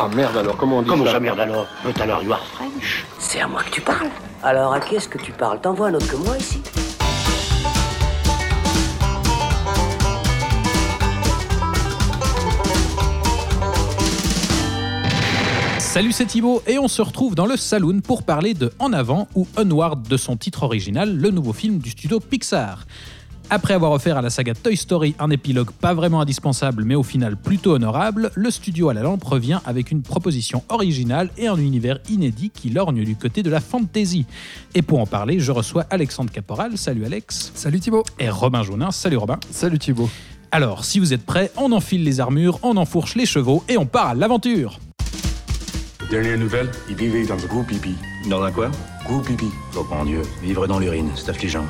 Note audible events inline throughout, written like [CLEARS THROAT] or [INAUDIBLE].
Ah merde alors, comment on dit Comment ça ça, merde alors But alors, you are French. C'est à moi que tu parles. Alors à qui est-ce que tu parles T'en vois un autre que moi ici Salut, c'est Thibaut et on se retrouve dans le Saloon pour parler de En avant ou Onward de son titre original, le nouveau film du studio Pixar. Après avoir offert à la saga Toy Story un épilogue pas vraiment indispensable mais au final plutôt honorable, le studio à la lampe revient avec une proposition originale et un univers inédit qui lorgne du côté de la fantasy. Et pour en parler, je reçois Alexandre Caporal, salut Alex, Salut Thibaut. et Robin Jaunin, salut Robin. Salut Thibaut. Alors, si vous êtes prêts, on enfile les armures, on enfourche les chevaux et on part à l'aventure Dernière nouvelle, il vivait dans le groupe pipi. Dans un quoi? Groupe pipi. Oh mon dieu, vivre dans l'urine, c'est affligeant.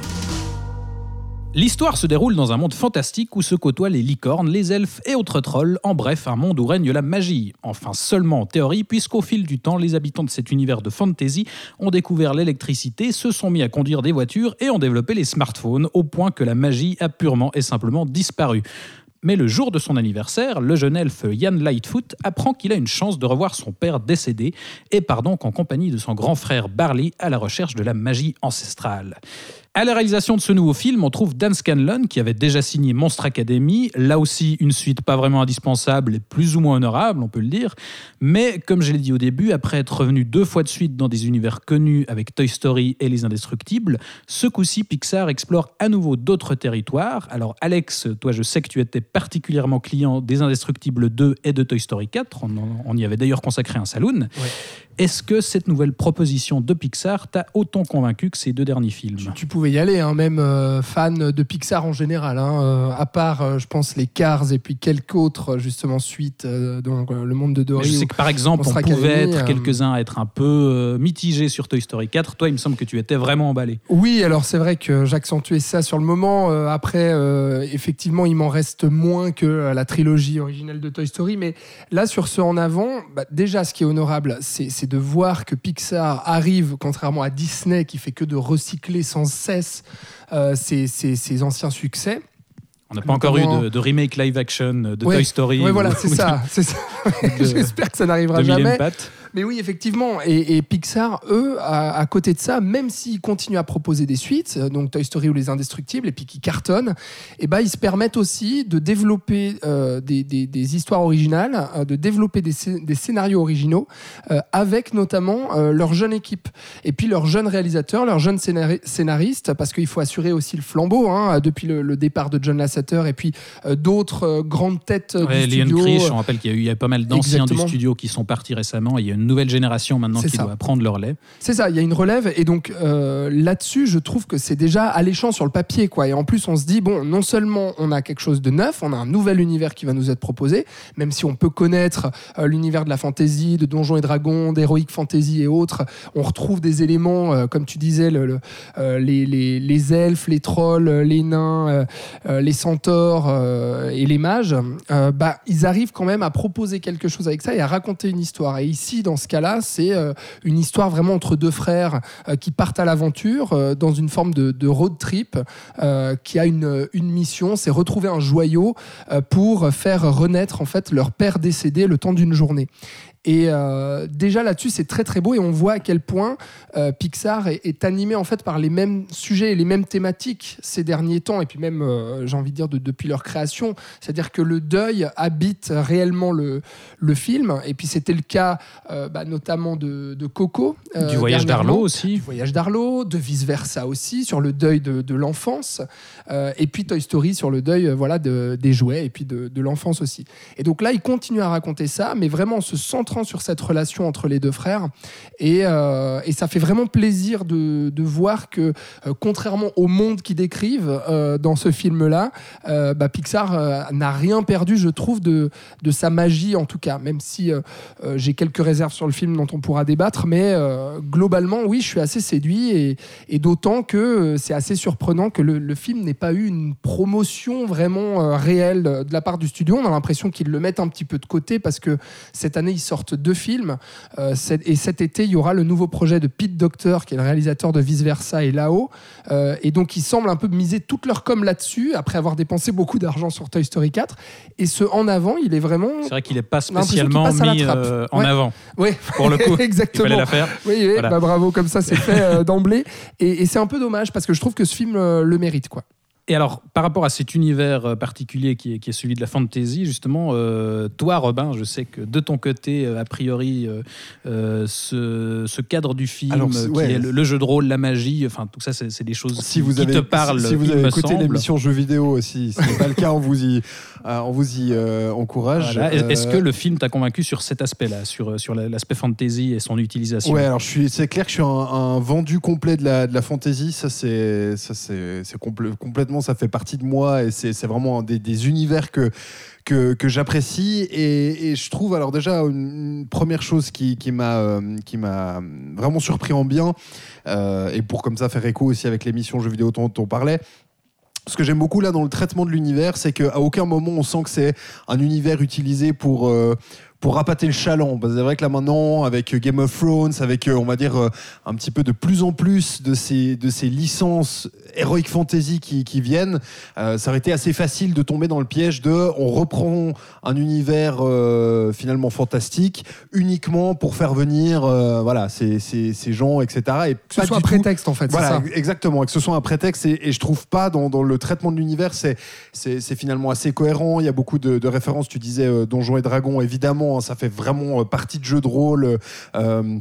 L'histoire se déroule dans un monde fantastique où se côtoient les licornes, les elfes et autres trolls, en bref, un monde où règne la magie. Enfin, seulement en théorie, puisqu'au fil du temps, les habitants de cet univers de fantasy ont découvert l'électricité, se sont mis à conduire des voitures et ont développé les smartphones, au point que la magie a purement et simplement disparu. Mais le jour de son anniversaire, le jeune elfe Yann Lightfoot apprend qu'il a une chance de revoir son père décédé et part donc en compagnie de son grand frère Barley à la recherche de la magie ancestrale. À la réalisation de ce nouveau film, on trouve Dan Scanlon qui avait déjà signé Monstre Academy, là aussi une suite pas vraiment indispensable et plus ou moins honorable, on peut le dire, mais comme je l'ai dit au début, après être revenu deux fois de suite dans des univers connus avec Toy Story et Les Indestructibles, ce coup-ci Pixar explore à nouveau d'autres territoires. Alors Alex, toi je sais que tu étais particulièrement client des Indestructibles 2 et de Toy Story 4, on, y avait d'ailleurs consacré un saloon. Est-ce que cette nouvelle proposition de Pixar t'a autant convaincu que ces deux derniers films? Tu, tu pouvais y aller, hein, même euh, fan de Pixar en général. hein, euh, à part, euh, je pense, les Cars et puis quelques autres, justement, suites, donc le monde de Mais Dory. Je sais que par exemple, on pouvait être quelques-uns à être un peu mitigés sur Toy Story 4. Toi, il me semble que tu étais vraiment emballé. Oui, alors c'est vrai que j'accentuais ça sur le moment. Après, effectivement, il m'en reste moins que la trilogie originelle de Toy Story. Mais là, sur ce en avant, bah, déjà, ce qui est honorable, c'est de voir que Pixar arrive, contrairement à Disney, qui fait que de recycler sans cesse euh, ses, ses- ses anciens succès. On n'a pas encore eu de, de remake live action de Ouais, Toy Story. Ouais, voilà, [LAUGHS] c'est ça. ça. [LAUGHS] J'espère que ça n'arrivera jamais. pattes. Mais oui, effectivement. Et, et Pixar, eux, à, à côté de ça, même s'ils continuent à proposer des suites, euh, donc Toy Story ou Les Indestructibles, et puis qui cartonnent, et ben, ils se permettent aussi de développer euh, des, des- des histoires originales, euh, de développer des, scé- des scénarios originaux, euh, avec notamment leur jeune équipe. Et puis leurs jeunes réalisateurs, leurs jeunes scénari- scénaristes, parce qu'il faut assurer aussi le flambeau, hein, depuis le, le départ de John Lasseter, et puis d'autres grandes têtes Ouais, du Leon studio. Krish, on rappelle qu'il y a eu il y a pas mal d'anciens du studio qui sont partis récemment. Il y a une nouvelle génération maintenant qui ça. doit prendre leur lait. C'est ça, il y a une relève et donc euh, là-dessus, je trouve que c'est déjà alléchant sur le papier, quoi. Et en plus, on se dit bon, non seulement on a quelque chose de neuf, on a un nouvel univers qui va nous être proposé, même si on peut connaître euh, l'univers de la fantasy, de Donjons et Dragons, d'Heroic Fantasy et autres, on retrouve des éléments, euh, comme tu disais, le- le- les, les- les elfes, les trolls, les nains, les centaures et les mages. Bah, ils arrivent quand même à proposer quelque chose avec ça et à raconter une histoire. Et ici, dans ce cas-là, c'est euh, une histoire vraiment entre deux frères euh, qui partent à l'aventure euh, dans une forme de, road trip qui a une, une mission, c'est retrouver un joyau pour faire renaître en fait leur père décédé le temps d'une journée. Et euh, déjà là-dessus, c'est très très beau et on voit à quel point euh, Pixar est, est animé en fait par les mêmes sujets et les mêmes thématiques ces derniers temps et puis même, euh, j'ai envie de dire, de- depuis leur création. C'est-à-dire que le deuil habite réellement le, le film. Et puis c'était le cas bah, notamment de, de Coco. du voyage d'Arlo aussi. Du voyage d'Arlo, de vice versa aussi sur le deuil de, de l'enfance, et puis Toy Story sur le deuil voilà de, des jouets et puis de, de l'enfance aussi. Et donc là, il continue à raconter ça, mais vraiment en se centrant sur cette relation entre les deux frères, et, euh, et ça fait vraiment plaisir de, de voir que euh, contrairement au monde qu'ils décrivent euh, dans ce film-là, bah, Pixar n'a rien perdu, je trouve, de, de sa magie en tout cas, même si j'ai quelques réserves sur le film dont on pourra débattre, mais globalement, oui, je suis assez séduit et, d'autant que c'est assez surprenant que le, le film n'ait pas eu une promotion vraiment réelle de la part du studio. On a l'impression qu'ils le mettent un petit peu de côté parce que cette année, il sort sortent deux films. Euh, et cet été, il y aura le nouveau projet de Pete Docter, qui est le réalisateur de Vice Versa et Là-haut. Euh, et donc, ils semblent un peu miser toute leur com là-dessus, après avoir dépensé beaucoup d'argent sur Toy Story 4. Et ce en avant, il est vraiment. C'est vrai qu'il n'est pas spécialement passe mis euh, en Ouais. avant. Oui, Pour le coup, [LAUGHS] il exactement. fallait la faire. Oui, oui, Voilà. bah bravo, comme ça c'est fait d'emblée. Et, et c'est un peu dommage parce que je trouve que ce film le mérite. quoi. Et alors, par rapport à cet univers euh, particulier qui est, qui est celui de la fantasy, justement, euh, toi, Robin, je sais que de ton côté, euh, a priori, euh, ce, ce cadre du film, Alors, qui ouais. est le, le jeu de rôle, la magie, enfin, tout ça, c'est des choses si qui, vous qui avez, te parlent. si vous avez écouté l'émission jeux vidéo aussi, si ce n'est pas le cas, on vous y, on vous y euh, encourage. Voilà. Est-ce Euh, que le film t'a convaincu sur cet aspect-là, sur, sur la- l'aspect fantasy et son utilisation Ouais, alors c'est clair que je suis un, un vendu complet de la, de la fantasy. Ça, c'est, complètement, ça fait partie de moi et c'est, vraiment un des, des univers que, que, que j'apprécie. Et, et je trouve, alors déjà, une, une première chose qui, qui m'a, euh, qui m'a vraiment surpris en bien, euh, et pour comme ça faire écho aussi avec l'émission jeux vidéo dont on parlait. Ce que j'aime beaucoup là dans le traitement de l'univers, c'est qu'à aucun moment on sent que c'est un univers utilisé pour, euh, pour rapater le chaland. Parce que c'est vrai que là maintenant, avec Game of Thrones, avec, euh, on va dire, euh, un petit peu de plus en plus de ces, de ces licences Heroic Fantasy qui, qui viennent, euh, ça aurait été assez facile de tomber dans le piège de on reprend un univers euh, finalement fantastique uniquement pour faire venir euh, voilà, ces, ces, ces gens, etc. Et Que ce pas soit un tout- prétexte en fait. c'est voilà, ça. exactement, et que ce soit un prétexte, et, et je trouve pas dans, dans le traitement de l'univers, c'est, c'est, c'est finalement assez cohérent. Il y a beaucoup de, de références. Tu disais Donjons et Dragons, évidemment, ça fait vraiment euh, partie de jeu de rôle. euh,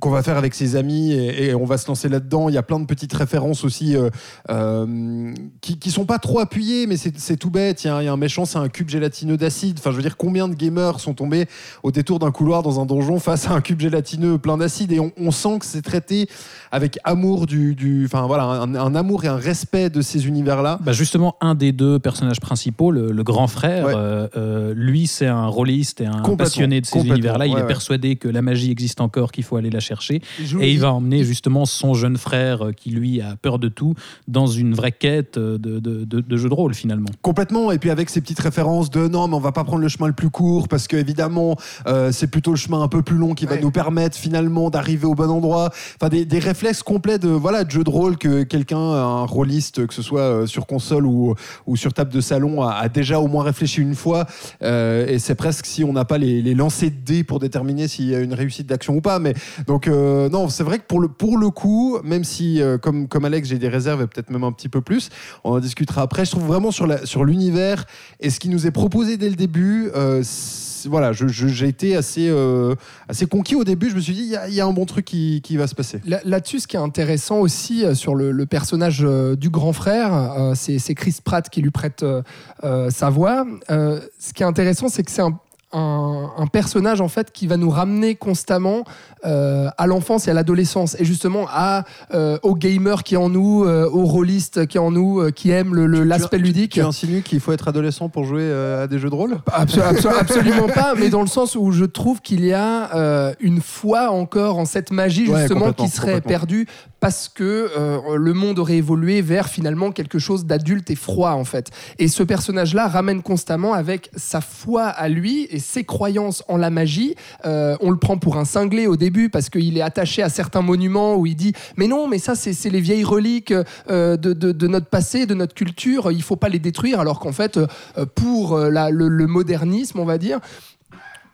qu'on va faire avec ses amis et, et on va se lancer là-dedans. Il y a plein de petites références aussi euh, euh, qui, qui sont pas trop appuyées, mais c'est, tout bête. Il y, a un- il y a un méchant, c'est un cube gélatineux d'acide. Enfin, je veux dire, combien de gamers sont tombés au détour d'un couloir dans un donjon face à un cube gélatineux plein d'acide? Et on, on sent que c'est traité avec amour du, du enfin voilà, un, un amour et un respect de ces univers-là. Bah justement, un des deux personnages principaux, le, le grand frère, Ouais. euh, lui, c'est un rôliste et un passionné de ces univers-là. Il ouais, est ouais. persuadé que la magie existe encore, qu'il faut aller la chercher. Et il va emmener justement son jeune frère, euh, qui lui a peur de tout, dans une vraie quête euh, de, de, de- de jeu de rôle finalement. Complètement, et puis avec ces petites références de non, mais on va pas prendre le chemin le plus court parce que évidemment euh, c'est plutôt le chemin un peu plus long qui va Ouais. nous permettre finalement d'arriver au bon endroit. Enfin des, des réflexes complets de voilà de jeu de rôle que quelqu'un, un rôliste, que ce soit sur console ou, ou sur table de salon, a, a déjà au moins réfléchi une fois. Euh, et c'est presque si on n'a pas les, les lancers de dés pour déterminer s'il y a une réussite d'action ou pas. Mais donc euh, non, c'est vrai que pour le pour le coup, même si euh, comme comme Alex j'ai des réserves et peut-être même un petit peu plus, on en discutera après. Je trouve vraiment sur sur l'univers et ce qui nous est proposé dès le début. euh, voilà, je- j'ai été assez, assez conquis au début. Je me suis dit, il y, a- un bon truc qui, qui va se passer. Là- Là-dessus, ce qui est intéressant aussi sur le, personnage du grand frère, c'est Chris Pratt qui lui prête sa voix. Ce qui est intéressant, c'est que c'est un, un- un personnage en fait qui va nous ramener constamment euh, à l'enfance et à l'adolescence. Et justement à euh, au gamer qui est en nous, euh, au rôliste qui est en nous, euh, qui aime le- l'aspect ludique. Tu insinues qu'il faut être adolescent pour jouer euh, à des jeux de rôle? Abso- abso- [LAUGHS] absolument pas, mais dans le sens où je trouve qu'il y a une foi encore en cette magie justement qui serait perdue parce que euh, le monde aurait évolué vers finalement quelque chose d'adulte et froid en fait. Et ce personnage-là ramène constamment avec sa foi à lui et ses croyances en la magie. Euh, on le prend pour un cinglé au début parce qu'il est attaché à certains monuments où il dit mais non mais ça c'est les vieilles reliques euh, de, de- de notre passé, de notre culture, il faut pas les détruire alors qu'en fait euh, pour euh, la- le, le modernisme on va dire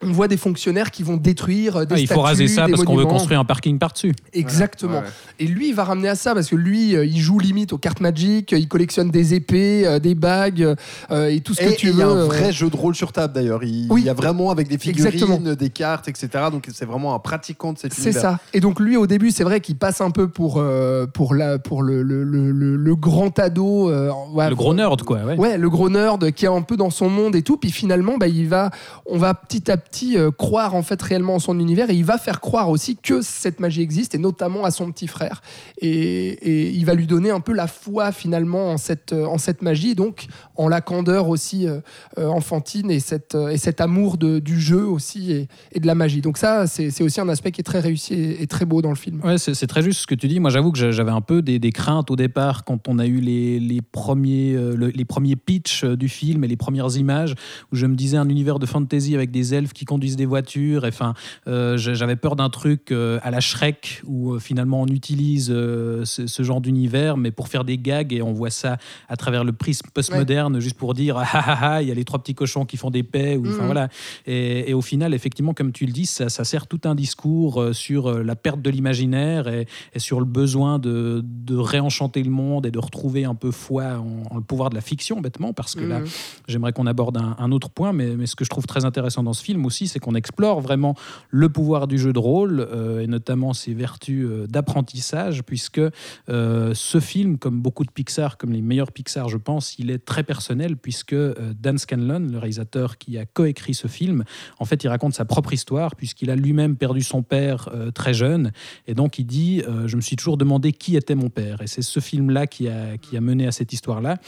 on voit des fonctionnaires qui vont détruire euh, des Ah, il faut raser ça parce qu'on veut construire un parking par-dessus. Exactement. Ouais, ouais. Et lui, il va ramener à ça parce que lui, euh, il joue limite aux cartes Magic, il collectionne des épées, euh, des bagues euh, et tout ce que tu et il veux. y a un euh, vrai jeu de rôle sur table d'ailleurs. Il, Oui. il y a vraiment avec des figurines, Exactement. des cartes, etc. Donc c'est vraiment un pratiquant de cet C'est ça. Et donc lui, au début, c'est vrai qu'il passe un peu pour, euh, pour, la, pour le, le, le, le- le grand ado. euh, ouais, le gros nerd, quoi. Ouais. Ouais, le gros nerd qui est un peu dans son monde et tout. Puis finalement, bah, il va, on va petit à petit euh, croire en fait réellement en son univers et il va faire croire aussi que cette magie existe et notamment à son petit frère. Et, il va lui donner un peu la foi finalement en cette, euh, en cette magie, donc en la candeur aussi euh, enfantine et, cette, et cet amour de, du jeu aussi et, de la magie. Donc ça, c'est aussi un aspect qui est très réussi et, très beau dans le film. C'est très juste ce que tu dis. Moi, j'avoue que j'a- j'avais un peu des, des craintes au départ quand on a eu les, les premiers, le- les premiers pitchs du film et les premières images où je me disais un univers de fantasy avec des elfes qui conduisent des voitures. Enfin, euh, j'a- j'avais peur d'un truc euh, à la Shrek où euh, finalement on utilise ce, ce genre d'univers, mais pour faire des gags et on voit ça à travers le prisme postmoderne, juste pour dire ah ah ah, il y a les trois petits cochons qui font des paix. Ou, Mhm. voilà. Et, et au final, effectivement, comme tu le dis, ça, ça sert tout un discours sur la perte de l'imaginaire et, et sur le besoin de, de réenchanter le monde et de retrouver un peu foi en, en le pouvoir de la fiction, bêtement, parce que là, Mhm. j'aimerais qu'on aborde un, un autre point, mais, mais ce que je trouve très intéressant dans ce film aussi, c'est qu'on explore vraiment le pouvoir du jeu de rôle, euh, et notamment ses vertus euh, d'apprentissage, puisque euh, ce film, comme beaucoup de Pixar, comme les meilleurs Pixar, je pense, il est très personnel, puisque Dan Scanlon, le réalisateur qui a coécrit ce film, en fait, il raconte sa propre histoire, puisqu'il a lui-même perdu son père très jeune, et donc il dit, je me suis toujours demandé qui était mon père, et c'est ce film-là qui a, qui a mené à cette histoire-là.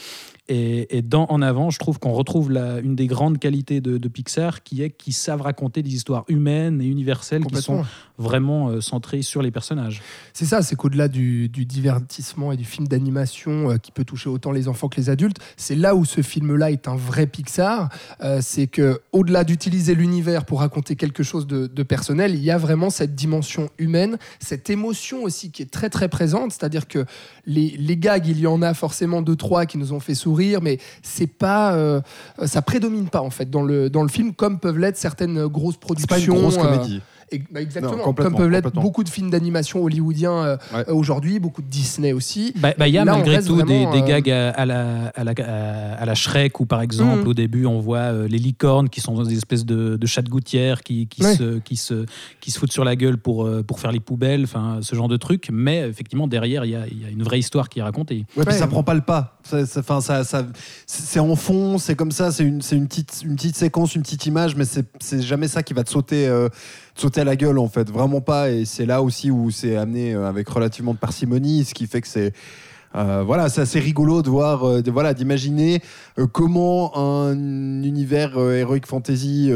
Et, et dans En avant, je trouve qu'on retrouve la, une des grandes qualités de, de Pixar, qui est qu'ils savent raconter des histoires humaines et universelles qui sont vraiment euh, centrées sur les personnages. C'est ça, c'est qu'au-delà du, du divertissement et du film d'animation euh, qui peut toucher autant les enfants que les adultes, c'est là où ce film-là est un vrai Pixar. Euh, c'est que au-delà d'utiliser l'univers pour raconter quelque chose de, de personnel, il y a vraiment cette dimension humaine, cette émotion aussi qui est très très présente. C'est-à-dire que les, les gags, il y en a forcément deux trois qui nous ont fait sourire, mais c'est pas, euh, ça prédomine pas en fait dans le dans le film comme peuvent l'être certaines grosses C'est productions. pas une grosse euh, comédie. Et- bah, exactement, Non, comme peuvent l'être beaucoup de films d'animation hollywoodiens euh, Ouais. euh, aujourd'hui, beaucoup de Disney aussi. Bah, bah, Il y a Là, malgré tout des, vraiment, des euh, gags à, à la, à, la, à- la Shrek, où par exemple, Mhm. au début, on voit euh, les licornes qui sont des espèces de, de chats de gouttière qui, qui, Ouais. se, qui, se, qui se foutent sur la gueule pour, pour faire les poubelles, enfin, ce genre de trucs. Mais effectivement, derrière, il y a, il y a une vraie histoire qui est racontée. Ouais, puis Ouais. ça prend pas le pas. Ça, ça- enfin, ça, ça- c'est en fond, c'est comme ça, c'est une, c'est une, petite, une petite séquence, une petite image, mais c'est c'est jamais ça qui va te sauter, euh, te sauter à la gueule, en fait. Vraiment pas. Et c'est là aussi où c'est amené euh, avec relativement de parcimonie, ce qui fait que c'est. euh, voilà, c'est assez rigolo de voir, euh, de- voilà, d'imaginer euh, comment un univers heroic fantasy,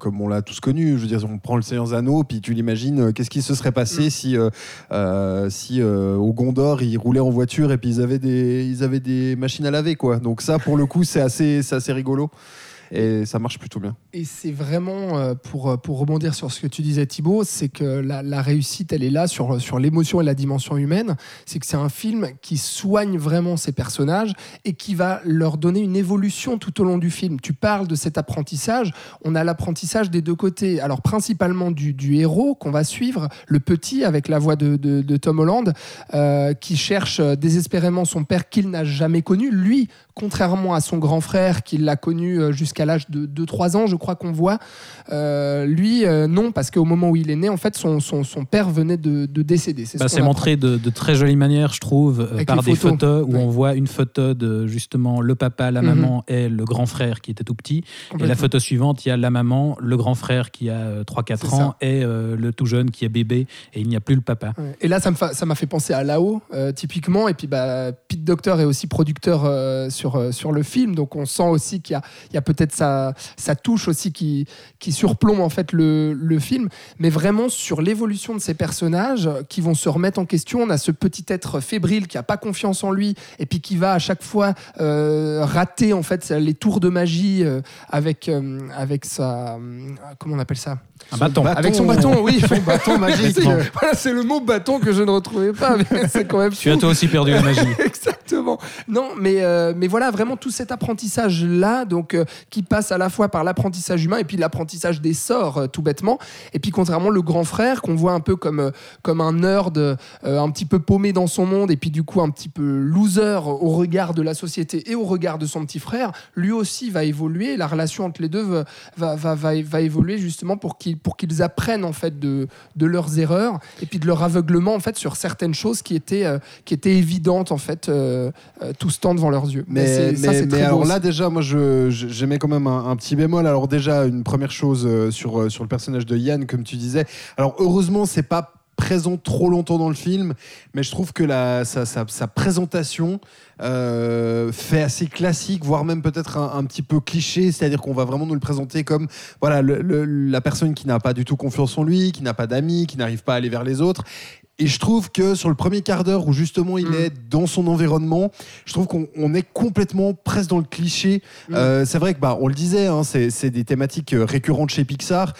comme on l'a tous connu, je veux dire, on prend le Seigneur des Anneaux, puis tu l'imagines, qu'est-ce qui se serait passé si, euh, si euh, au Gondor ils roulaient en voiture et puis ils avaient des, ils avaient des machines à laver, quoi. Donc ça, pour le coup, c'est assez, c'est assez rigolo et ça marche plutôt bien. Et c'est vraiment, euh, pour, euh, pour rebondir sur ce que tu disais Thibaut, c'est que la, réussite, elle est là sur, sur l'émotion et la dimension humaine. C'est que c'est un film qui soigne vraiment ses personnages et qui va leur donner une évolution tout au long du film. Tu parles de cet apprentissage. On a l'apprentissage des deux côtés. Alors principalement du, du héros qu'on va suivre, le petit avec la voix de, de- Tom Holland, euh, qui cherche désespérément son père qu'il n'a jamais connu. Lui, contrairement à son grand frère qui l'a connu euh, jusqu'à l'âge de 2-3 ans, je crois qu'on voit, euh, lui, euh, non, parce qu'au moment où il est né, en fait, son, son, son père venait de, de décéder. C'est ce Bah, montré de, de très jolie manière, je trouve, euh, par des photos. photos où Ouais. on voit une photo de justement le papa, la Mhm. maman et le grand frère qui était tout petit. Et la photo suivante, il y a la maman, le grand frère qui a euh, 3-4 C'est ans ça. et euh, le tout jeune qui est bébé et il n'y a plus le papa. Ouais. Et là, ça fa- m'a fait penser à Lao, euh, typiquement. Et puis, bah, Pete Docter est aussi producteur euh, sur, sur le film. Donc, on sent aussi qu'il y a, il y a peut-être sa, sa touche aussi qui, qui surplombe en fait le, le film. Mais vraiment, sur l'évolution de ces personnages euh, qui vont se remettre en question, on a ce petit être fébrile qui a pas confiance en lui et puis qui va à chaque fois euh, rater en fait les tours de magie euh, avec, euh, avec sa. Comment on appelle ça? Un bâton. bâton. Avec son bâton, oui. [LAUGHS] Son bâton magique. C'est- [LAUGHS] voilà, c'est le mot bâton que je ne retrouvais pas, mais [LAUGHS] c'est quand même Tu as toi aussi perdu la magie. Exactement. Non, mais, euh, mais voilà, vraiment tout cet apprentissage-là, donc euh, qui passe à la fois par l'apprentissage humain et puis l'apprentissage des sorts, euh, tout bêtement. Et puis contrairement le grand frère, qu'on voit un peu comme, euh, comme un nerd, euh, un petit peu paumé dans son monde et puis du coup un petit peu loser au regard de la société et au regard de son petit frère, lui aussi va évoluer. La relation entre les deux va, va, va, va, va évoluer justement pour qu'ils pour qu'ils apprennent en fait de, de leurs erreurs et puis de leur aveuglement en fait sur certaines choses qui étaient, euh, qui étaient évidentes en fait euh, tout ce temps devant leurs yeux. Mais, ça, mais- mais beau alors là déjà moi je- j'aimais même un, un petit bémol. Alors déjà une première chose euh, sur euh, sur le personnage de Yann comme tu disais. Alors heureusement c'est pas présent trop longtemps dans le film, mais je trouve que la, sa, sa- sa présentation euh, fait assez classique, voire même peut-être un, un petit peu cliché, c'est-à-dire qu'on va vraiment nous le présenter comme voilà le- le- la personne qui n'a pas du tout confiance en lui, qui n'a pas d'amis, qui n'arrive pas à aller vers les autres. Et je trouve que sur le premier quart d'heure où justement il Mm. est dans son environnement, je trouve qu'on on est complètement presque dans le cliché. Mm. Euh, c'est vrai que bah, on le disait, hein, c'est des thématiques euh, récurrentes chez Pixar.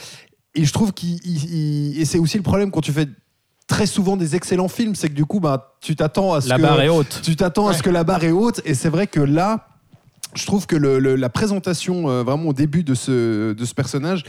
Et je trouve qu'il il- il- et c'est aussi le problème quand tu fais très souvent des excellents films, c'est que du coup bah tu t'attends à ce La que barre est haute. tu t'attends à ce que la barre est haute. Et c'est vrai que là, je trouve que le- le- la présentation euh, vraiment au début de ce, de ce personnage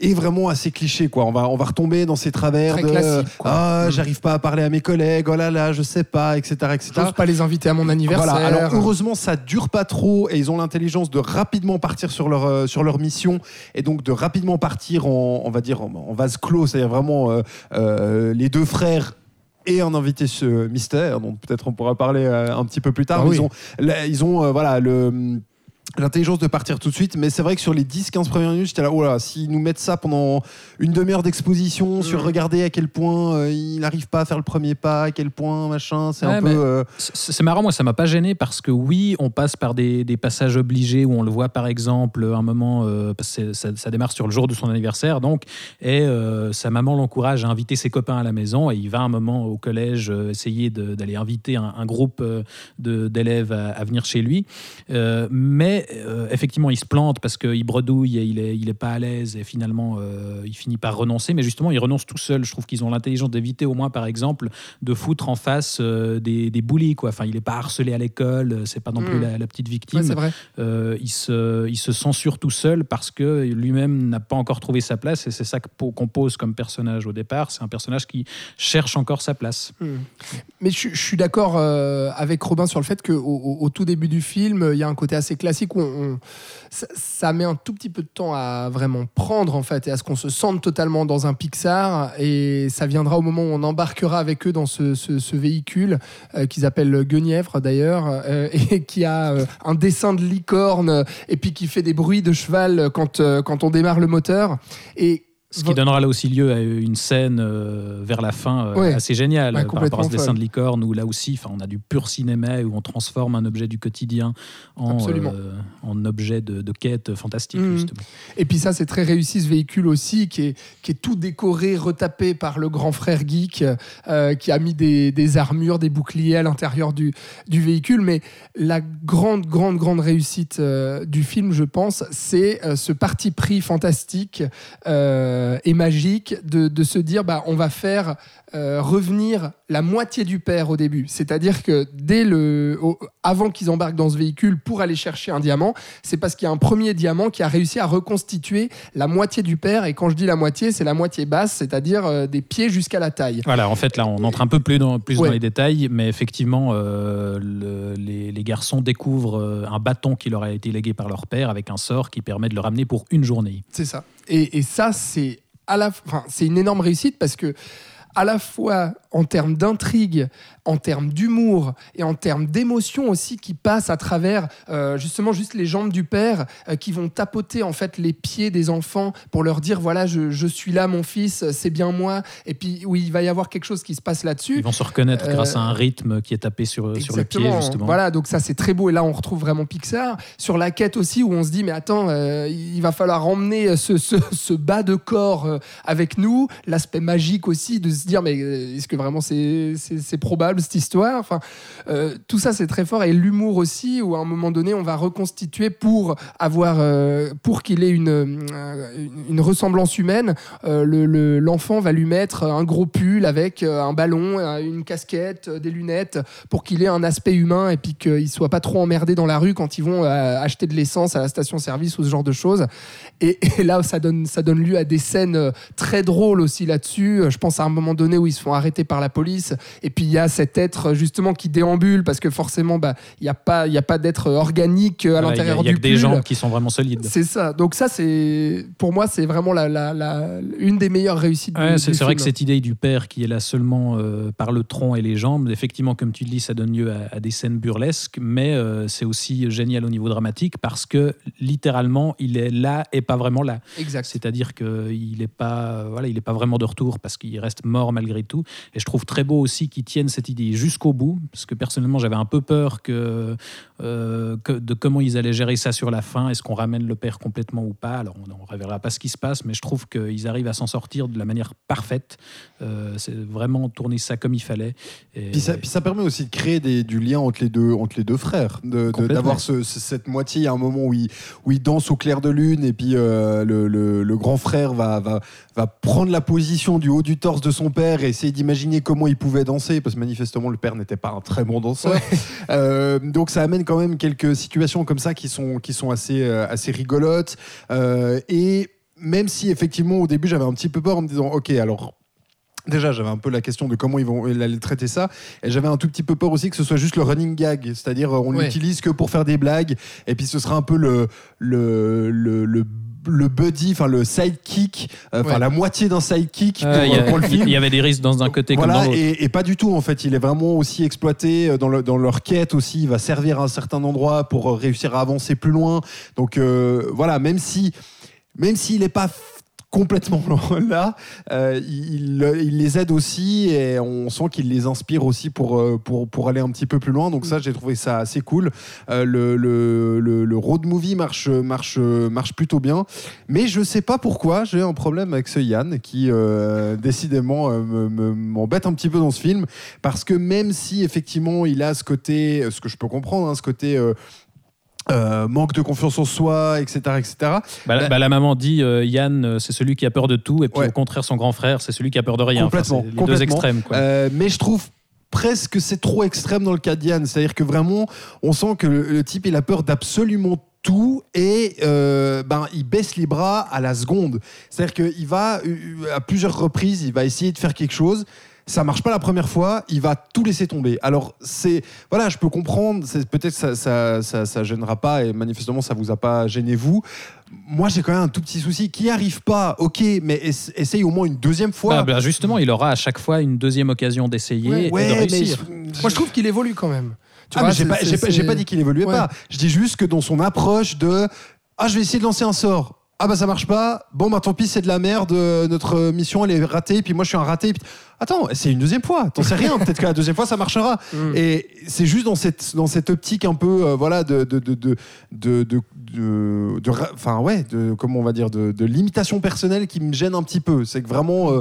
est vraiment assez cliché quoi. On va on va retomber dans ces travers Très de quoi. ah Mm. j'arrive pas à parler à mes collègues oh là là je sais pas etc etc. J'ose pas les inviter à mon anniversaire. Voilà. Alors heureusement, ça dure pas trop et ils ont l'intelligence de rapidement partir sur leur euh, sur leur mission et donc de rapidement partir en on va dire en, en vase clos, c'est-à-dire vraiment euh, euh, les deux frères et un invité ce mystère dont peut-être on pourra parler un petit peu plus tard. Ah oui. Ils ont là, ils ont voilà le L'intelligence de partir tout de suite, mais c'est vrai que sur les 10-15 premières minutes, j'étais là, oh là, s'ils nous mettent ça pendant une demi-heure d'exposition sur Mm. regarder à quel point euh, il n'arrive pas à faire le premier pas, à quel point, machin, c'est Ouais, un mais- peu. euh, C'est marrant, moi ça m'a pas gêné parce que oui, on passe par des, des passages obligés où on le voit par exemple un moment, euh, parce que c'est- ça, ça démarre sur le jour de son anniversaire donc, et sa maman l'encourage à inviter ses copains à la maison et il va un moment au collège essayer d'aller inviter un, un groupe d'élèves à, à venir chez lui. Euh, mais euh, effectivement, il se plante parce qu'il bredouille et il est, il est pas à l'aise et finalement euh, il finit par renoncer. Mais justement, il renonce tout seul. Je trouve qu'ils ont l'intelligence d'éviter au moins, par exemple, de foutre en face euh, des, des bullies. Quoi. Enfin, il n'est pas harcelé à l'école, c'est pas non plus Mm. la, la petite victime. Ouais, c'est vrai. Il, se, il se censure tout seul parce que lui-même n'a pas encore trouvé sa place et c'est ça qu'on pose comme personnage au départ. C'est un personnage qui cherche encore sa place. Hmm. Mais je, je suis d'accord avec Robin sur le fait qu'au au, au tout début du film, il y a un côté assez classique ça, met un tout petit peu de temps à vraiment prendre en fait et à ce qu'on se sente totalement dans un Pixar. Et ça viendra au moment où on embarquera avec eux dans ce, véhicule euh, qu'ils appellent Guenièvre d'ailleurs euh, et [LAUGHS] qui a euh, un dessin de licorne et puis qui fait des bruits de cheval quand, quand on démarre le moteur. Et Ce qui donnera là aussi lieu à une scène euh, vers la fin euh, Ouais. assez géniale Ouais, euh, par rapport à ce dessin folle. de licorne où là aussi on a du pur cinéma où on transforme un objet du quotidien en, euh, objet de, de quête fantastique Mhm. justement. Et puis ça, c'est très réussi ce véhicule aussi, qui est, qui est tout décoré, retapé par le grand frère geek, qui a mis des, des armures, des boucliers à l'intérieur du, du véhicule. Mais la grande, grande, grande réussite du film, je pense, c'est ce parti pris fantastique euh, et magique de, de se dire, bah, on va faire euh, revenir la moitié du père au début. C'est-à-dire que dès le, au- avant qu'ils embarquent dans ce véhicule pour aller chercher un diamant, c'est parce qu'il y a un premier diamant qui a réussi à reconstituer la moitié du père. Et quand je dis la moitié, c'est la moitié basse, c'est-à-dire euh, des pieds jusqu'à la taille. Voilà, en fait, là, on entre un peu plus dans, plus Ouais. dans les détails, mais effectivement, euh, le- les, les garçons découvrent euh, un bâton qui leur a été légué par leur père avec un sort qui permet de le ramener pour une journée. C'est ça. Et, ça, c'est à la, c'est une énorme réussite parce que à la fois en termes d'intrigue, en termes d'humour et en termes d'émotion aussi qui passent à travers euh, justement juste les jambes du père euh, qui vont tapoter en fait les pieds des enfants pour leur dire voilà je, je suis là mon fils c'est bien moi. Et puis oui il va y avoir quelque chose qui se passe là-dessus. Ils vont se reconnaître Euh, grâce à un rythme qui est tapé sur, sur le pied, justement. Voilà, donc ça c'est très beau. Et là on retrouve vraiment Pixar. Sur la quête aussi où on se dit mais attends, il va falloir emmener ce, ce- ce bas de corps avec nous, l'aspect magique aussi de se dire mais est-ce que vraiment c'est c'est- c'est probable cette histoire Enfin, euh, tout ça c'est très fort et l'humour aussi où à un moment donné on va reconstituer pour avoir euh, pour qu'il ait une, euh, une ressemblance humaine, euh, le- le- l'enfant va lui mettre un gros pull avec un ballon, une casquette, des lunettes pour qu'il ait un aspect humain et puis qu'il soit pas trop emmerdé dans la rue quand ils vont acheter de l'essence à la station-service ou ce genre de choses. Et, [LAUGHS] et là, ça donne, ça donne lieu à des scènes très drôles aussi là-dessus. Je pense à un moment donné où ils se font arrêter par la police et puis il y a cet être justement qui déambule parce que forcément, bah, il n'y a pas, il y a pas d'être organique euh, à Voilà, Il y a- l'intérieur il y a du que des gens qui sont vraiment solides. C'est ça. Donc ça, c'est pour moi, c'est vraiment la, la- la- une des meilleures réussites. du- Ouais, c'est du vrai que cette idée du père qui est là seulement euh, par le tronc et les jambes, effectivement, comme tu le dis, ça donne lieu à, à des scènes burlesques, mais euh, c'est aussi génial au niveau dramatique parce que littéralement, il est là et pas vraiment là. Exact. C'est-à-dire qu'il n'est pas, voilà, il est pas vraiment de retour parce qu'il reste mort mort malgré tout. Et je trouve très beau aussi qu'ils tiennent cette jusqu'au bout, parce que personnellement j'avais un peu peur que, euh, que- de comment ils allaient gérer ça sur la fin. Est-ce qu'on ramène le père complètement ou pas? Alors on ne révélera pas ce qui se passe, mais je trouve qu'ils arrivent à s'en sortir de la manière parfaite. Euh, C'est vraiment tourner ça comme il fallait. Et- Puis ça, puis ça permet aussi de créer des- du lien entre les deux, entre les deux frères, de- de- d'avoir ce- ce- cette moitié à un moment où il, où il danse au clair de lune et puis euh, le, le- le grand frère va, va, va prendre la position du haut du torse de son père et essayer d'imaginer comment il pouvait danser, parce que manifestement le père n'était pas un très bon danseur. [LAUGHS] Euh, donc ça amène quand même quelques situations comme ça qui sont, qui sont assez, euh, assez rigolotes. Euh, et même si effectivement au début j'avais un petit peu peur en me disant ok alors Déjà, j'avais un peu la question de comment ils vont allaient traiter ça, et j'avais un tout petit peu peur aussi que ce soit juste le running gag, c'est-à-dire on Ouais. l'utilise que pour faire des blagues, et puis ce sera un peu le le le, le, le buddy, enfin le sidekick, euh, enfin Ouais. la moitié d'un sidekick Euh, pour, il y a- pour le [LAUGHS] film. il y avait des risques dans un côté comme Voilà, dans l'autre. et, et pas du tout en fait. Il est vraiment aussi exploité euh, dans, le- dans leur quête aussi. Il va servir à un certain endroit pour euh, réussir à avancer plus loin. Donc euh, voilà, même si même s'il n'est pas complètement [LAUGHS] là, euh, il, il les aide aussi et on sent qu'il les inspire aussi pour, euh, pour, pour aller un petit peu plus loin. Donc ça, j'ai trouvé ça assez cool. Euh, le, le, le, le road movie marche, marche, marche plutôt bien. Mais je sais pas pourquoi j'ai un problème avec ce Yann qui euh, [LAUGHS] décidément euh, me- me- m'embête un petit peu dans ce film parce que même si effectivement il a ce côté, ce que je peux comprendre, hein, ce côté euh, manque de confiance en soi, etc., etc. Bah, bah, la maman dit euh, Yann, euh, c'est celui qui a peur de tout, et puis Ouais. au contraire, son grand frère, c'est celui qui a peur de rien. Complètement, les deux complètement. extrêmes. Quoi. Euh, mais je trouve presque que c'est trop extrême dans le cas de Yann. C'est-à-dire que vraiment, on sent que le, le type, il a peur d'absolument tout et euh, ben, il baisse les bras à la seconde. C'est-à-dire qu'il va, à plusieurs reprises, il va essayer de faire quelque chose. Ça marche pas la première fois, il va tout laisser tomber. Alors c'est voilà, je peux comprendre. c'est- Peut-être ça, ça, ça, ça gênera pas et manifestement ça vous a pas gêné vous. Moi j'ai quand même un tout petit souci. Qui arrive pas, ok, mais ess- essaye au moins une deuxième fois. Bah, bah, justement, il aura à chaque fois une deuxième occasion d'essayer Ouais. et de mais réussir. Moi, je trouve qu'il évolue quand même. Tu Ah, j'ai pas, dit qu'il évoluait Ouais. pas. Je dis juste que dans son approche de ah je vais essayer de lancer un sort. Ah bah ça marche pas. Bon bah tant pis c'est de la merde. euh, Notre mission elle est ratée. Puis moi je suis un raté. Puis- Attends c'est une deuxième fois. T'en sais rien. [LAUGHS] Peut-être que la deuxième fois ça marchera. Mm. Et c'est juste dans cette dans cette optique un peu euh, voilà de de de de enfin ouais de comment on va dire de, de limitation personnelle qui me gêne un petit peu. C'est que vraiment euh,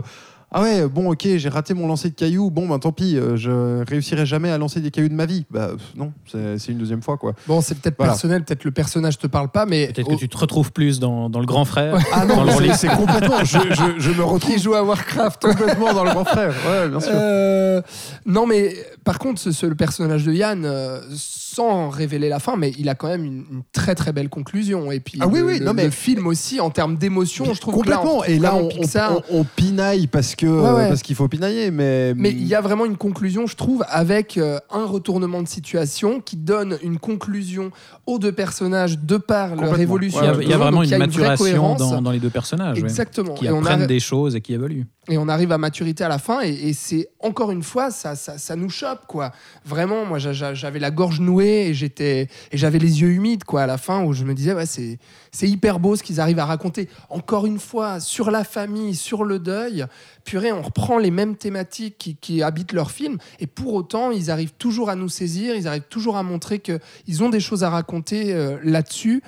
ah ouais, bon, ok, j'ai raté mon lancer de cailloux. Bon, ben tant pis, euh, je réussirai jamais à lancer des cailloux de ma vie. Bah pff, non, c'est une deuxième fois, quoi. Bon, c'est peut-être Voilà. personnel, peut-être le personnage te parle pas, mais Peut-être que tu te retrouves plus dans, dans le grand frère. Ah non, c'est complètement. Je, je, je me retrouve qui joue à Warcraft. complètement dans le grand frère. Ouais, bien sûr. Euh, non, mais par contre, ce, ce- le personnage de Yann, euh, sans révéler la fin, mais il a quand même une, une très très belle conclusion. Et puis Ah oui, le, oui, le- non, mais- le film aussi, en termes d'émotion, je trouve que là, complètement. on Et là, on, on, on- on pinaille parce que Ouais, ouais. parce qu'il faut pinailler, mais Mais il y a vraiment une conclusion, je trouve, avec euh, un retournement de situation qui donne une conclusion aux deux personnages de par leur évolution. Il y a, Ouais, il y a Donc, vraiment y une a maturation dans, dans les deux personnages. ouais. Exactement. Qui Et on, apprennent des choses et qui évoluent. et on arrive à maturité à la fin, et, et c'est encore une fois, ça, ça, ça nous chope, quoi. Vraiment, moi, j'a- j'a- j'avais la gorge nouée et j'étais et j'avais les yeux humides, quoi, à la fin, où je me disais, ouais, c'est c'est hyper beau ce qu'ils arrivent à raconter. Encore une fois, sur la famille, sur le deuil, on reprend les mêmes thématiques qui, habitent leur film, et pour autant, ils arrivent toujours à nous saisir, ils arrivent toujours à montrer qu'ils ont des choses à raconter euh, là-dessus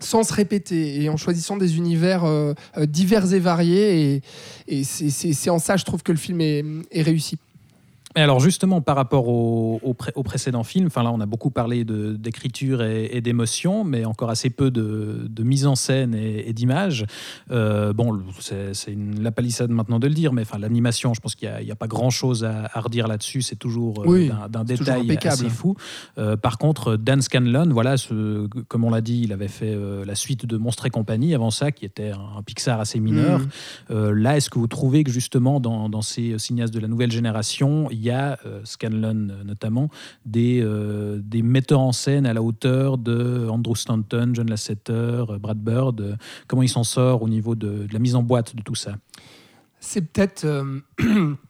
sans se répéter et en choisissant des univers euh, euh, divers et variés. Et, c'est- en ça, je trouve, que le film est réussi. Et alors justement par rapport au, au, pré- au précédent film, enfin là on a beaucoup parlé d'écriture et, et d'émotion, mais encore assez peu de, de mise en scène et, et d'image. Euh, bon, c'est la palissade maintenant de le dire, mais enfin l'animation, je pense qu'il n'y a, pas grand chose à, à redire là-dessus. C'est toujours euh, Oui, d'un- toujours détail impeccable. assez fou. Euh, par contre, Dan Scanlon, voilà, ce, comme on l'a dit, il avait fait euh, la suite de Monstres et compagnie avant ça, qui était un, un Pixar assez mineur. Euh, là, est-ce que vous trouvez que justement dans, dans ces cinéastes de la nouvelle génération, il y a, euh, Scanlon euh, notamment, des, euh, des metteurs en scène à la hauteur de Andrew Stanton, John Lasseter, Brad Bird Comment il s'en sort au niveau de la mise en boîte de tout ça? C'est peut-être. [CLEARS THROAT]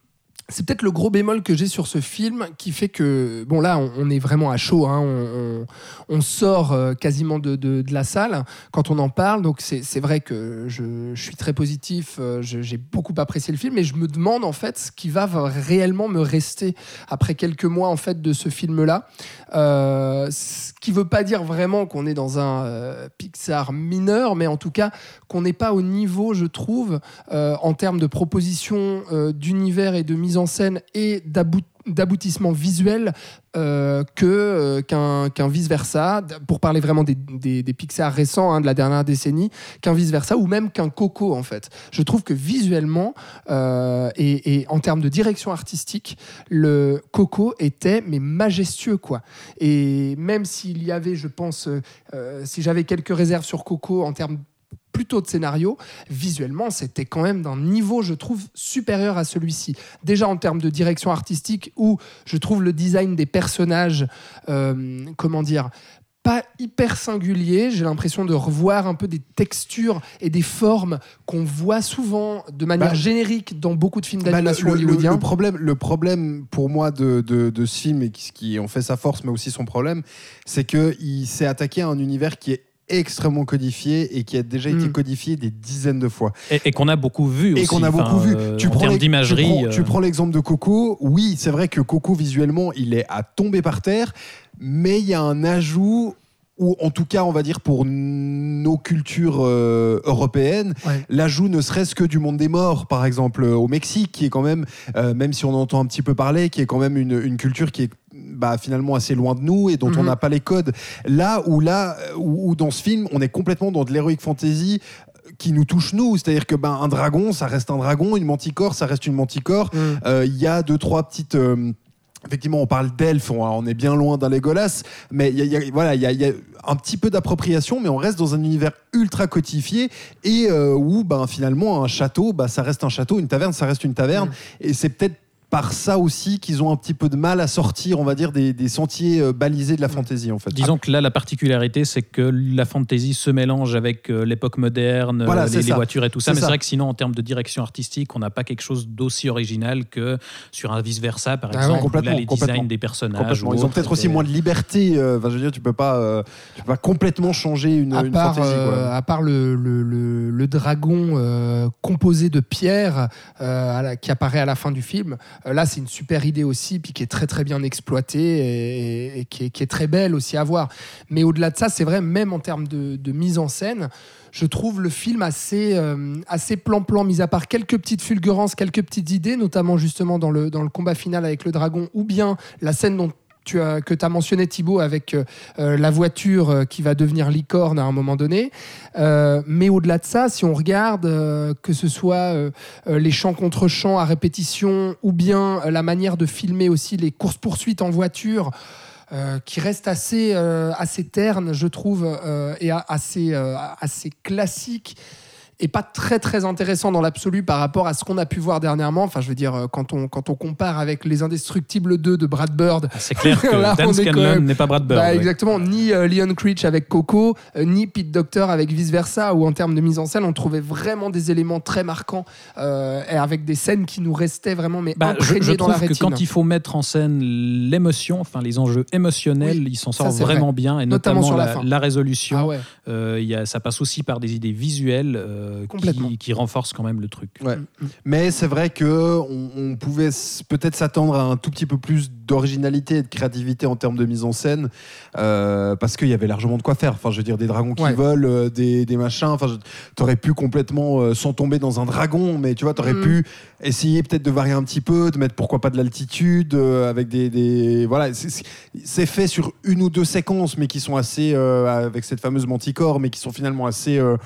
c'est peut-être le gros bémol que j'ai sur ce film qui fait que, bon là, on, est vraiment à chaud, hein, on, sort euh, quasiment de, la salle quand on en parle, donc c'est vrai que je, suis très positif, euh, j'ai beaucoup apprécié le film, et je me demande en fait ce qui va réellement me rester après quelques mois en fait de ce film-là. Euh, ce qui veut pas dire vraiment qu'on est dans un Pixar mineur, mais en tout cas qu'on n'est pas au niveau, je trouve, en termes de proposition d'univers et de mise en scène et d'about- d'aboutissement visuel euh, que euh, qu'un vice versa pour parler vraiment des, des, des récents hein, de la dernière décennie qu'un vice versa ou même qu'un Coco en fait. Je trouve que visuellement euh, et, et en termes de direction artistique le Coco était mais majestueux quoi. Et même s'il y avait je pense euh, si j'avais quelques réserves sur Coco en termes plutôt de scénario, visuellement, c'était quand même d'un niveau, je trouve, supérieur à celui-ci. Déjà en termes de direction artistique, où je trouve le design des personnages, euh, comment dire, pas hyper singulier. J'ai l'impression de revoir un peu des textures et des formes qu'on voit souvent de manière Bah, générique dans beaucoup de films Bah, le, d'animation le- le- problème, le problème pour moi de, de- de ce film et qui, qui en fait sa force, mais aussi son problème, c'est qu'il s'est attaqué à un univers qui est extrêmement codifié et qui a déjà été Mm. codifié des dizaines de fois. Et, et qu'on a beaucoup vu aussi. et qu'on a beaucoup vu. euh, tu prends d'imagerie. Tu prends, euh, tu prends l'exemple de Coco. Oui, c'est vrai que Coco visuellement, il est à tomber par terre, mais il y a un ajout ou en tout cas, on va dire pour nos cultures euh, européennes, Ouais. l'ajout ne serait-ce que du monde des morts, par exemple, euh, au Mexique, qui est quand même, euh, même si on en entend un petit peu parler, qui est quand même une, une culture qui est bah, finalement assez loin de nous et dont on Mhm. n'a pas les codes. Là où là où, où dans ce film, on est complètement dans de l'heroic fantasy qui nous touche nous, c'est-à-dire que ben un dragon, ça reste un dragon, une manticore, ça reste une manticore. Mm. Euh, Il y a deux trois petites Effectivement, on parle d'elfes, on, est bien loin d'un Legolas, mais il y a, il y a- voilà, il y a, il y a un petit peu d'appropriation, mais on reste dans un univers ultra codifié et euh, où ben, finalement un château, bah, ça reste un château, une taverne, ça reste une taverne, Mm. et c'est peut-être par ça aussi qu'ils ont un petit peu de mal à sortir, on va dire, des, des sentiers euh, balisés de la fantaisie en fait. Disons que là, la particularité, c'est que la fantasy se mélange avec euh, l'époque moderne, Voilà, euh, les, voitures et tout ça. Mais c'est vrai que sinon, en termes de direction artistique, on n'a pas quelque chose d'aussi original que sur un vice-versa, par Ah exemple. là, les designs des personnages. Ils ont peut-être aussi étaient- moins de liberté. euh, Enfin, je veux dire, tu peux pas, euh, tu peux pas complètement changer une, à une part, fantaisie. quoi. euh, à part le, le- le- le dragon euh, composé de euh, la- qui apparaît à la fin du film, euh, là c'est une super idée aussi, puis qui est très très bien exploitée et, qui, est, qui est très belle aussi à voir. Mais au-delà de ça, c'est vrai, même en termes de, de mise en scène, je trouve le film assez euh, assez plan-plan, mis à part quelques petites fulgurances, quelques petites idées, notamment justement dans le, dans le combat final avec le dragon, ou bien la scène dont que tu as mentionné Thibaut avec euh, euh, la voiture euh, qui va devenir licorne à un moment donné. Mais au-delà de ça, si on regarde que ce soit les champs contre champs à répétition ou bien la manière de filmer aussi les courses-poursuites en voiture, qui reste assez, assez terne, je trouve, et assez, assez classique et pas très très intéressant dans l'absolu par rapport à ce qu'on a pu voir dernièrement. Enfin, je veux dire, euh, quand on, quand on compare avec Les Indestructibles 2 de Brad Bird, C'est clair [LAUGHS] que Là, Dan est Scanlon n'est pas Brad Bird. bah, ouais. exactement, ni euh, Leon Creech avec Coco, euh, ni Pete Docter avec Vice Versa, où en termes de mise en scène, on trouvait vraiment des éléments très marquants euh, et avec des scènes qui nous restaient vraiment mais Bah, je, je dans la trouve que rétine. quand il faut mettre en scène l'émotion, enfin les enjeux émotionnels, Oui, ils s'en sortent vraiment bien, et Notamment notamment, sur la la, fin. la résolution. Ah ouais. y a, ça passe aussi par des idées visuelles euh, Complètement. qui, qui renforcent quand même le truc. Ouais. Mais c'est vrai que on, on pouvait peut-être s'attendre à un tout petit peu plus d'originalité et de créativité en termes de mise en scène, euh, parce qu'il y avait largement de quoi faire. Enfin, je veux dire, des dragons qui Ouais. volent, euh, des, des machins. Enfin, je- t'aurais pu complètement euh, sans tomber dans un dragon, mais tu vois, t'aurais Mhm. pu essayer peut-être de varier un petit peu, de mettre pourquoi pas de l'altitude, euh, avec des, des- voilà. c'est- fait sur une ou deux séquences, mais qui sont assez euh, avec cette fameuse manticore, mais qui sont finalement assez euh,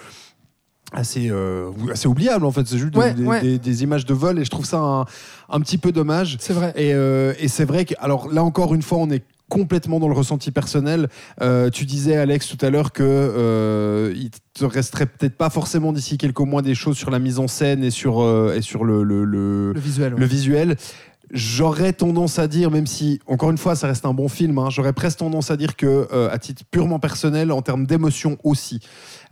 assez, euh, assez oubliable en fait. C'est juste Ouais, des, ouais. des- des images de vol et je trouve ça un, un petit peu dommage. C'est vrai. Et, euh, et c'est vrai que, alors là encore une fois, on est complètement dans le ressenti personnel. Euh, tu disais, Alex, tout à l'heure que euh, il te resterait peut-être pas forcément d'ici quelques mois des choses sur la mise en scène et sur, euh, et sur le, le, le- Le visuel. ouais. le visuel. J'aurais tendance à dire, même si, encore une fois, ça reste un bon film, hein, j'aurais presque tendance à dire que, euh, à titre purement personnel, en termes d'émotion aussi,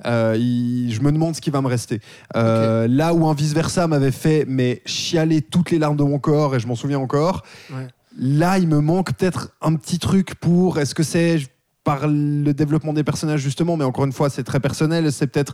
euh, il- je me demande ce qui va me rester. Euh, Là où un vice-versa m'avait fait mais chialer toutes les larmes de mon corps, et je m'en souviens encore, Ouais. là, il me manque peut-être un petit truc pour, est-ce que c'est par le développement des personnages justement, mais encore une fois, c'est très personnel, c'est peut-être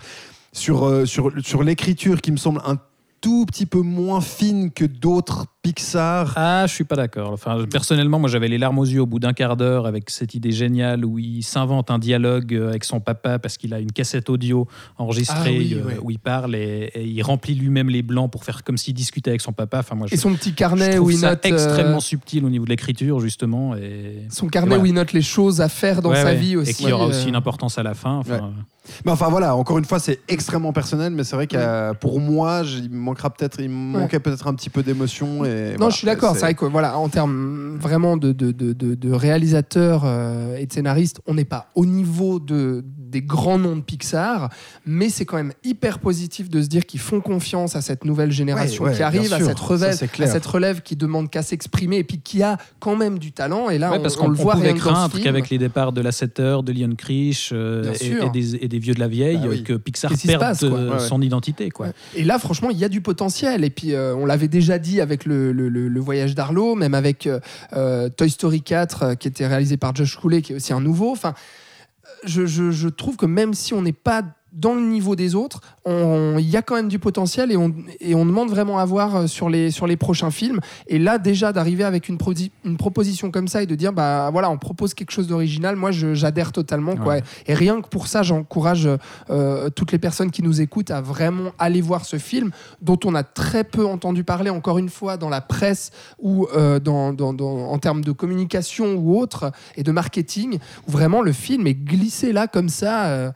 sur, sur, sur l'écriture qui me semble un tout petit peu moins fine que d'autres Pixar. Ah, je suis pas d'accord. Enfin, personnellement, moi, j'avais les larmes aux yeux au bout d'un quart d'heure avec cette idée géniale où il s'invente un dialogue euh, avec son papa parce qu'il a une cassette audio enregistrée Ah oui, euh, ouais. où il parle et, et il remplit lui-même les blancs pour faire comme s'il discutait avec son papa. Enfin, moi, je, Et son petit carnet où il ça note. euh, extrêmement subtil au niveau de l'écriture, justement. Et, son carnet Voilà. où il note les choses à faire dans Ouais, sa ouais. vie aussi. Et qui aura aussi euh, une importance à la fin. Enfin. Mais enfin voilà, encore une fois, c'est extrêmement personnel, mais c'est vrai que pour moi, il manquera peut-être, il manquait peut-être un petit peu d'émotion. Et Non, voilà, je suis d'accord. C'est vrai que voilà, en termes vraiment de, de, de, de, réalisateurs euh, et de scénaristes, on n'est pas au niveau de, des grands noms de Pixar, mais c'est quand même hyper positif de se dire qu'ils font confiance à cette nouvelle génération Ouais, ouais, qui arrive, à cette, relève, à cette relève qui demande qu'à s'exprimer et puis qui a quand même du talent. Et là, Ouais, on, parce on qu'on le on voit pouvait craindre qu'avec les départs de la 7 heures, de Leon Krisch euh, et, des, et des vieux de la vieille, Bah oui. que Pixar Qu'est-ce qui se perde passe, quoi? euh, Ouais, ouais. son identité. Quoi. Et là, franchement, il y a du potentiel. Et puis, euh, on l'avait déjà dit avec le, le- voyage d'Arlo, même avec euh, euh, Toy Story 4, euh, qui était réalisé par Josh Cooley, qui est aussi un nouveau. Enfin, je trouve que même si on n'est pas dans le niveau des autres, il y a quand même du potentiel et on, et on demande vraiment à voir euh, sur les, sur les prochains films. Et là, déjà, d'arriver avec une, proposition comme ça et de dire, bah voilà, on propose quelque chose d'original, moi, j'adhère totalement. Quoi. Ouais. Et rien que pour ça, j'encourage euh, toutes les personnes qui nous écoutent à vraiment aller voir ce film, dont on a très peu entendu parler, encore une fois, dans la presse ou euh, dans, dans- dans- en termes de communication ou autre, et de marketing, où vraiment le film est glissé là, comme ça. euh,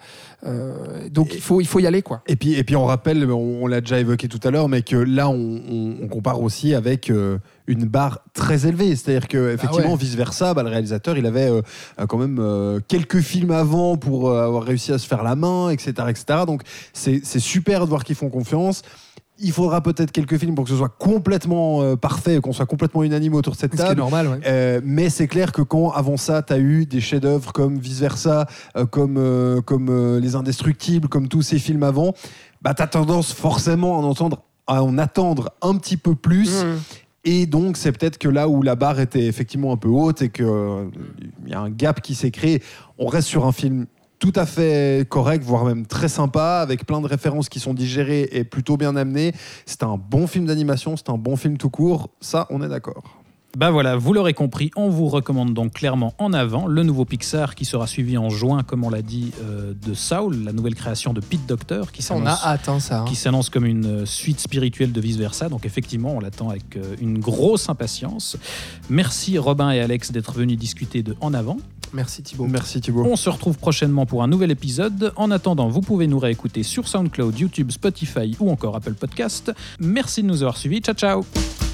euh, donc, il faut, il faut y aller, quoi. Et puis, et puis on rappelle, on, on l'a déjà évoqué tout à l'heure, mais que là, on, on- on compare aussi avec euh, une barre très élevée. C'est-à-dire que effectivement, ouais. vice versa, bah, le réalisateur, il avait euh, quand même euh, quelques films avant pour euh, avoir réussi à se faire la main, etc., etc. Donc c'est c'est super de voir qu'ils font confiance. Il faudra peut-être quelques films pour que ce soit complètement euh, parfait, qu'on soit complètement unanime autour de cette table. normal, ouais. Euh, mais c'est clair que quand avant ça, tu as eu des chefs-d'œuvre comme Vice Versa, euh, comme, euh, comme euh, Les Indestructibles, comme tous ces films avant, bah, tu as tendance forcément à en, entendre, à en attendre un petit peu plus. Mmh. Et donc, c'est peut-être que là où la barre était effectivement un peu haute et qu'il y a un gap qui s'est créé, on reste sur un film tout à fait correct, voire même très sympa, avec plein de références qui sont digérées et plutôt bien amenées. C'est un bon film d'animation, c'est un bon film tout court, ça, on est d'accord. Bah voilà, vous l'aurez compris, on vous recommande donc clairement en avant le nouveau Pixar qui sera suivi en juin, comme on l'a dit, euh, de Saul, la nouvelle création de Pete Docter, qui Ça, on a s'annonce hâte, hein, ça. hein. qui s'annonce comme une euh, suite spirituelle de Vice Versa. Donc effectivement, on l'attend avec euh, une grosse impatience. Merci Robin et Alex d'être venus discuter de En avant. Merci Thibaut. Merci Thibaut. On se retrouve prochainement pour un nouvel épisode. En attendant, vous pouvez nous réécouter sur SoundCloud, YouTube, Spotify ou encore Apple Podcast. Merci de nous avoir suivis. Ciao ciao